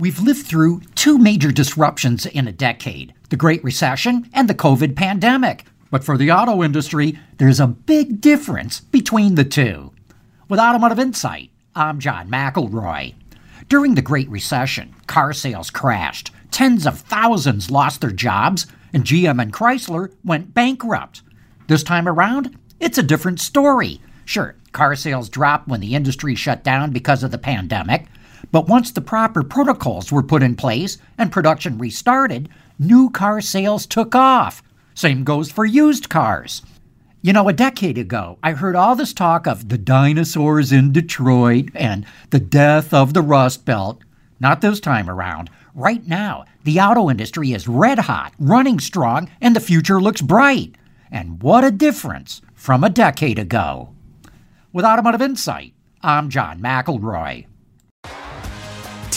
We've lived through two major disruptions in a decade the Great Recession and the COVID pandemic. But for the auto industry, there's a big difference between the two. With Automotive Insight, I'm John McElroy. During the Great Recession, car sales crashed, tens of thousands lost their jobs, and GM and Chrysler went bankrupt. This time around, it's a different story. Sure, car sales dropped when the industry shut down because of the pandemic, but once the proper protocols were put in place and production restarted, new car sales took off. Same goes for used cars. You know, a decade ago, I heard all this talk of the dinosaurs in Detroit and the death of the Rust Belt. Not this time around. Right now, the auto industry is red hot, running strong, and the future looks bright. And what a difference from a decade ago. With Automotive Insight, I'm John McElroy.